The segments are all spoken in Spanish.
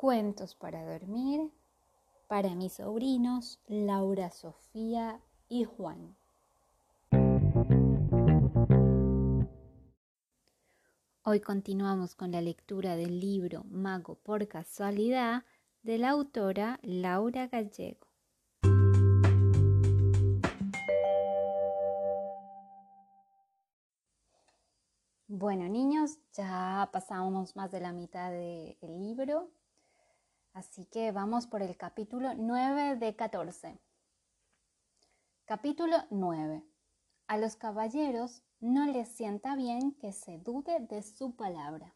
Cuentos para dormir para mis sobrinos Laura, Sofía y Juan. Hoy continuamos con la lectura del libro Mago por casualidad de la autora Laura Gallego. Bueno niños, ya pasamos más de la mitad del libro Así que vamos por el capítulo 9 de 14. Capítulo 9. A los caballeros no les sienta bien que se dude de su palabra.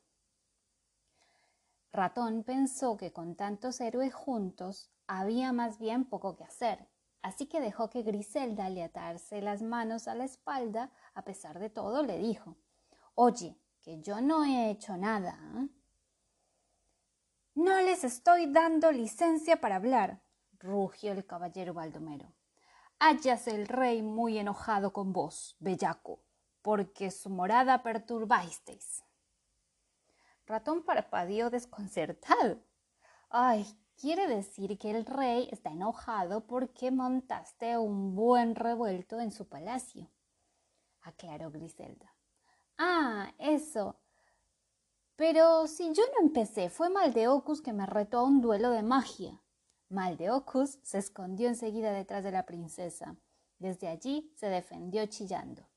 Ratón pensó que con tantos héroes juntos había más bien poco que hacer, así que dejó que Griselda le atarse las manos a la espalda, a pesar de todo le dijo, Oye, que yo no he hecho nada. ¿eh? No les estoy dando licencia para hablar, rugió el caballero Baldomero. Hállase el rey muy enojado con vos, bellaco, porque su morada perturbasteis. Ratón parpadeó desconcertado. Ay, quiere decir que el rey está enojado porque montaste un buen revuelto en su palacio, aclaró Griselda. Ah, eso. Pero si yo no empecé, fue Maldeocus que me retó a un duelo de magia. Maldeocus se escondió enseguida detrás de la princesa. Desde allí se defendió chillando.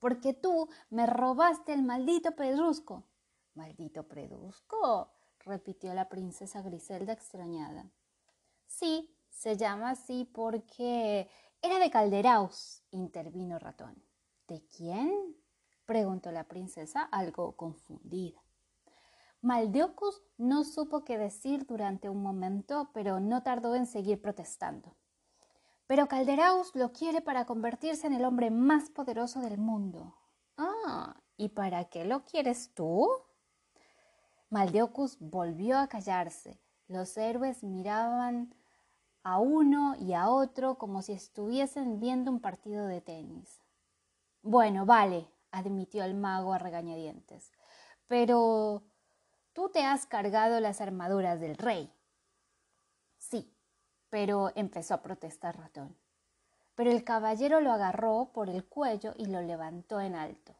Porque tú me robaste el maldito pedrusco. ¿Maldito pedrusco? repitió la princesa Griselda extrañada. Sí, se llama así porque era de Calderaus, intervino Ratón. ¿De quién? preguntó la princesa algo confundida. Maldeocus no supo qué decir durante un momento, pero no tardó en seguir protestando. Pero Calderaus lo quiere para convertirse en el hombre más poderoso del mundo. Ah, ¿y para qué lo quieres tú? Maldeocus volvió a callarse. Los héroes miraban a uno y a otro como si estuviesen viendo un partido de tenis. Bueno, vale, admitió el mago a regañadientes. Pero Tú te has cargado las armaduras del rey. Sí, pero empezó a protestar Ratón. Pero el caballero lo agarró por el cuello y lo levantó en alto.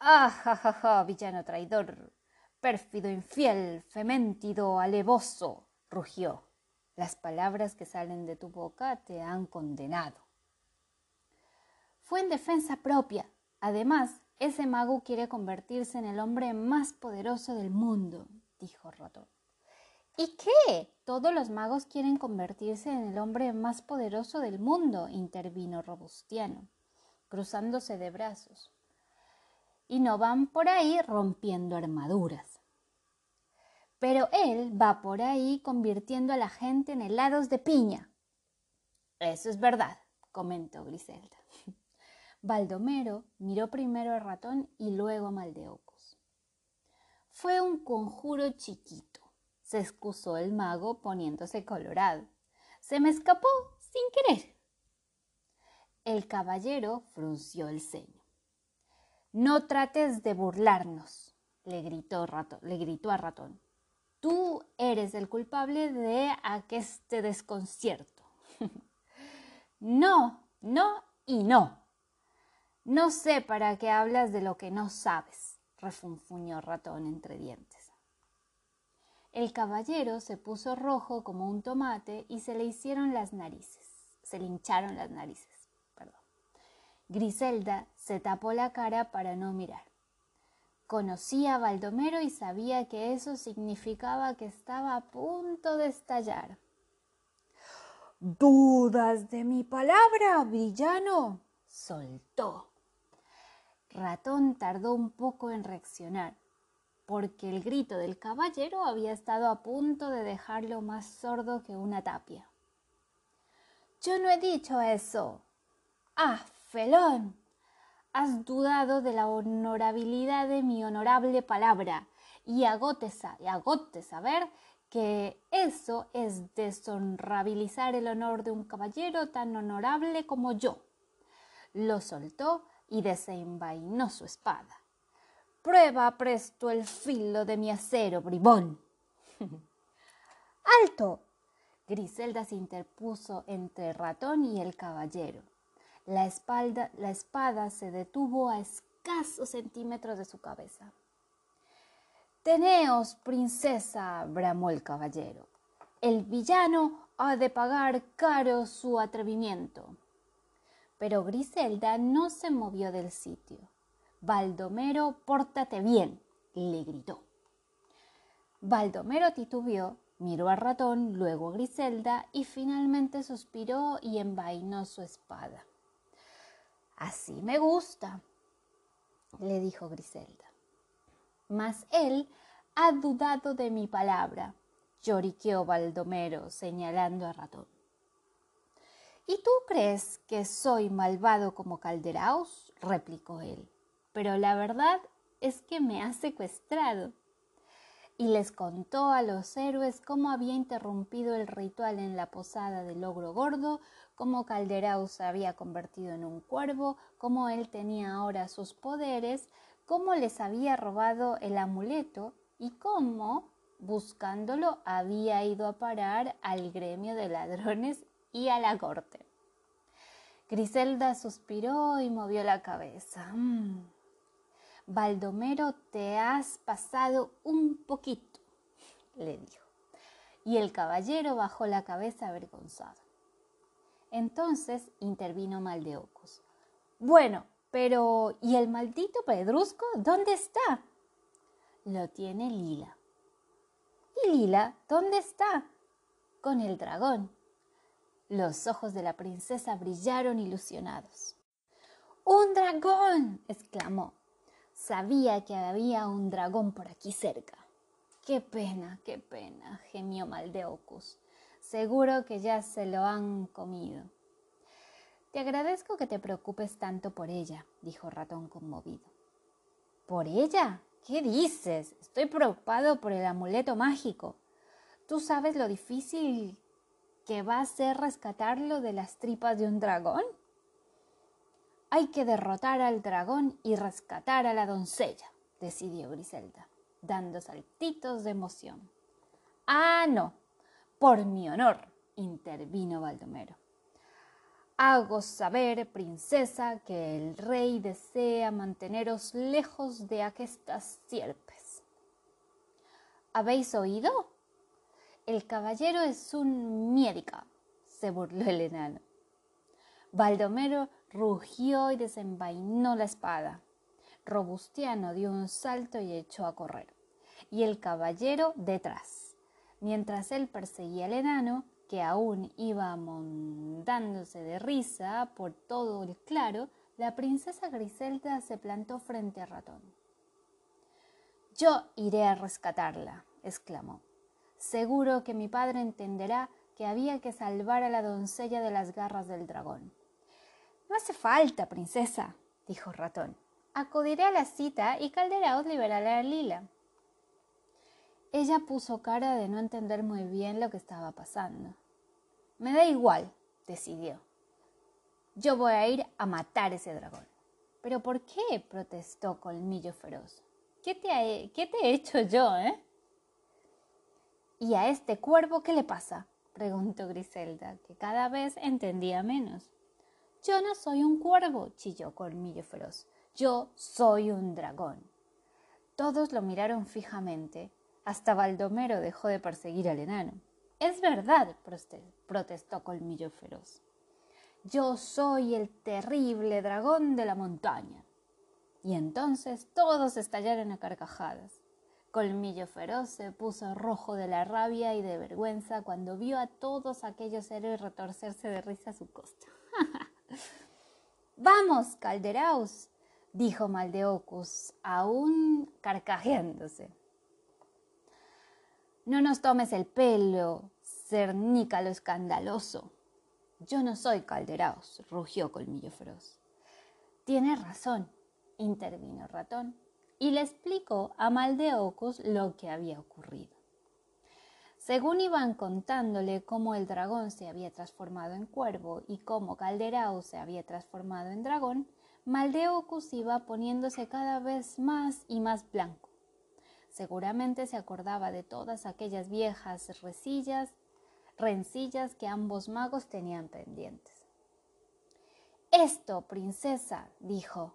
¡Ah, ja, ja, ja, villano traidor! Pérfido, infiel, fementido, alevoso, rugió. Las palabras que salen de tu boca te han condenado. Fue en defensa propia. Además, ese mago quiere convertirse en el hombre más poderoso del mundo, dijo Ratón. ¿Y qué? Todos los magos quieren convertirse en el hombre más poderoso del mundo, intervino Robustiano, cruzándose de brazos. Y no van por ahí rompiendo armaduras. Pero él va por ahí convirtiendo a la gente en helados de piña. Eso es verdad, comentó Griselda. Baldomero miró primero al ratón y luego a Maldeocos. Fue un conjuro chiquito, se excusó el mago poniéndose colorado. Se me escapó sin querer. El caballero frunció el ceño. No trates de burlarnos, le gritó, le gritó a ratón. Tú eres el culpable de aqueste desconcierto. no, no y no, no sé para qué hablas de lo que no sabes, refunfuñó Ratón entre dientes. El caballero se puso rojo como un tomate y se le hicieron las narices, se le hincharon las narices, perdón. Griselda se tapó la cara para no mirar. Conocía a Baldomero y sabía que eso significaba que estaba a punto de estallar. ¿Dudas de mi palabra, villano? soltó. Ratón tardó un poco en reaccionar, porque el grito del caballero había estado a punto de dejarlo más sordo que una tapia. Yo no he dicho eso. Ah, felón. Has dudado de la honorabilidad de mi honorable palabra y agote, agote saber que eso es deshonrabilizar el honor de un caballero tan honorable como yo. Lo soltó y desenvainó su espada. Prueba presto el filo de mi acero, bribón. ¡Alto! Griselda se interpuso entre el ratón y el caballero. La, espalda, la espada se detuvo a escasos centímetros de su cabeza. Teneos, princesa, bramó el caballero. El villano ha de pagar caro su atrevimiento. Pero Griselda no se movió del sitio. Baldomero, pórtate bien, le gritó. Baldomero titubeó Miró al ratón, luego a Griselda y finalmente suspiró y envainó su espada. Así me gusta, le dijo Griselda. Mas él ha dudado de mi palabra, lloriqueó Baldomero, señalando a ratón. ¿Y tú crees que soy malvado como Calderaos? replicó él. Pero la verdad es que me ha secuestrado y les contó a los héroes cómo había interrumpido el ritual en la posada del ogro gordo, cómo Calderau se había convertido en un cuervo, cómo él tenía ahora sus poderes, cómo les había robado el amuleto y cómo, buscándolo, había ido a parar al gremio de ladrones y a la corte. Griselda suspiró y movió la cabeza. Mm. Baldomero, te has pasado un poquito, le dijo. Y el caballero bajó la cabeza avergonzado. Entonces intervino Maldeocos. Bueno, pero ¿y el maldito pedrusco? ¿Dónde está? Lo tiene Lila. ¿Y Lila dónde está? Con el dragón. Los ojos de la princesa brillaron ilusionados. ¡Un dragón! exclamó. Sabía que había un dragón por aquí cerca. Qué pena, qué pena, gemió Maldeocus. Seguro que ya se lo han comido. Te agradezco que te preocupes tanto por ella, dijo Ratón conmovido. ¿Por ella? ¿Qué dices? Estoy preocupado por el amuleto mágico. ¿Tú sabes lo difícil que va a ser rescatarlo de las tripas de un dragón? Hay que derrotar al dragón y rescatar a la doncella, decidió Griselda, dando saltitos de emoción. Ah, no, por mi honor, intervino Baldomero. Hago saber, princesa, que el rey desea manteneros lejos de aquestas sierpes. ¿Habéis oído? El caballero es un médica, se burló el enano. Baldomero rugió y desenvainó la espada. Robustiano dio un salto y echó a correr, y el caballero detrás. Mientras él perseguía al enano, que aún iba montándose de risa por todo el claro, la princesa Griselda se plantó frente al ratón. Yo iré a rescatarla, exclamó. Seguro que mi padre entenderá que había que salvar a la doncella de las garras del dragón. No hace falta, princesa, dijo Ratón. Acudiré a la cita y Calderaos liberará a Lila. Ella puso cara de no entender muy bien lo que estaba pasando. Me da igual, decidió. Yo voy a ir a matar ese dragón. ¿Pero por qué? protestó Colmillo Feroz. ¿Qué te, ¿Qué te he hecho yo, eh? ¿Y a este cuervo qué le pasa? preguntó Griselda, que cada vez entendía menos. Yo no soy un cuervo, chilló Colmillo Feroz. Yo soy un dragón. Todos lo miraron fijamente. Hasta Baldomero dejó de perseguir al enano. Es verdad, protestó Colmillo Feroz. Yo soy el terrible dragón de la montaña. Y entonces todos estallaron a carcajadas. Colmillo Feroz se puso rojo de la rabia y de vergüenza cuando vio a todos aquellos héroes retorcerse de risa a su costa. Vamos, Calderaus, dijo Maldeocus, aún carcajeándose. No nos tomes el pelo, cernícalo escandaloso. Yo no soy Calderaus, rugió Colmillo Feroz. Tienes razón, intervino Ratón, y le explicó a Maldeocus lo que había ocurrido. Según iban contándole cómo el dragón se había transformado en cuervo y cómo Calderao se había transformado en dragón, Maldeocus iba poniéndose cada vez más y más blanco. Seguramente se acordaba de todas aquellas viejas resillas, rencillas que ambos magos tenían pendientes. Esto, princesa, dijo.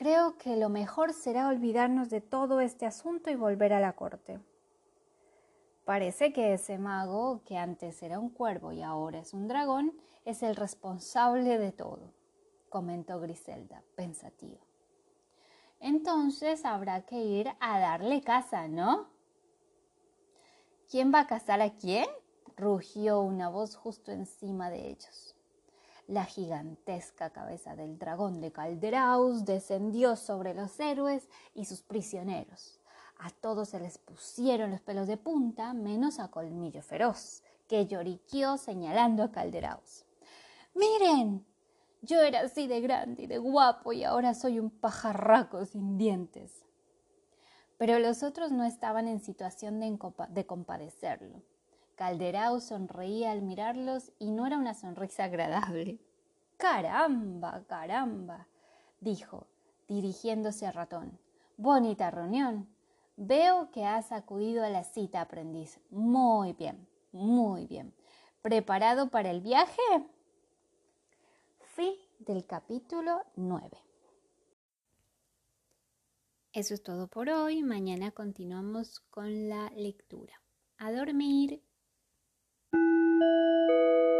Creo que lo mejor será olvidarnos de todo este asunto y volver a la corte. Parece que ese mago, que antes era un cuervo y ahora es un dragón, es el responsable de todo, comentó Griselda, pensativa. Entonces habrá que ir a darle casa, ¿no? ¿Quién va a casar a quién? rugió una voz justo encima de ellos. La gigantesca cabeza del dragón de Calderaus descendió sobre los héroes y sus prisioneros. A todos se les pusieron los pelos de punta, menos a Colmillo Feroz, que lloriqueó señalando a Calderaus. ¡Miren! Yo era así de grande y de guapo y ahora soy un pajarraco sin dientes. Pero los otros no estaban en situación de, de compadecerlo. Calderao sonreía al mirarlos y no era una sonrisa agradable. Caramba, caramba, dijo, dirigiéndose a Ratón. Bonita reunión. Veo que has acudido a la cita, aprendiz. Muy bien, muy bien. ¿Preparado para el viaje? Fin del capítulo 9. Eso es todo por hoy. Mañana continuamos con la lectura. A dormir. Thank you.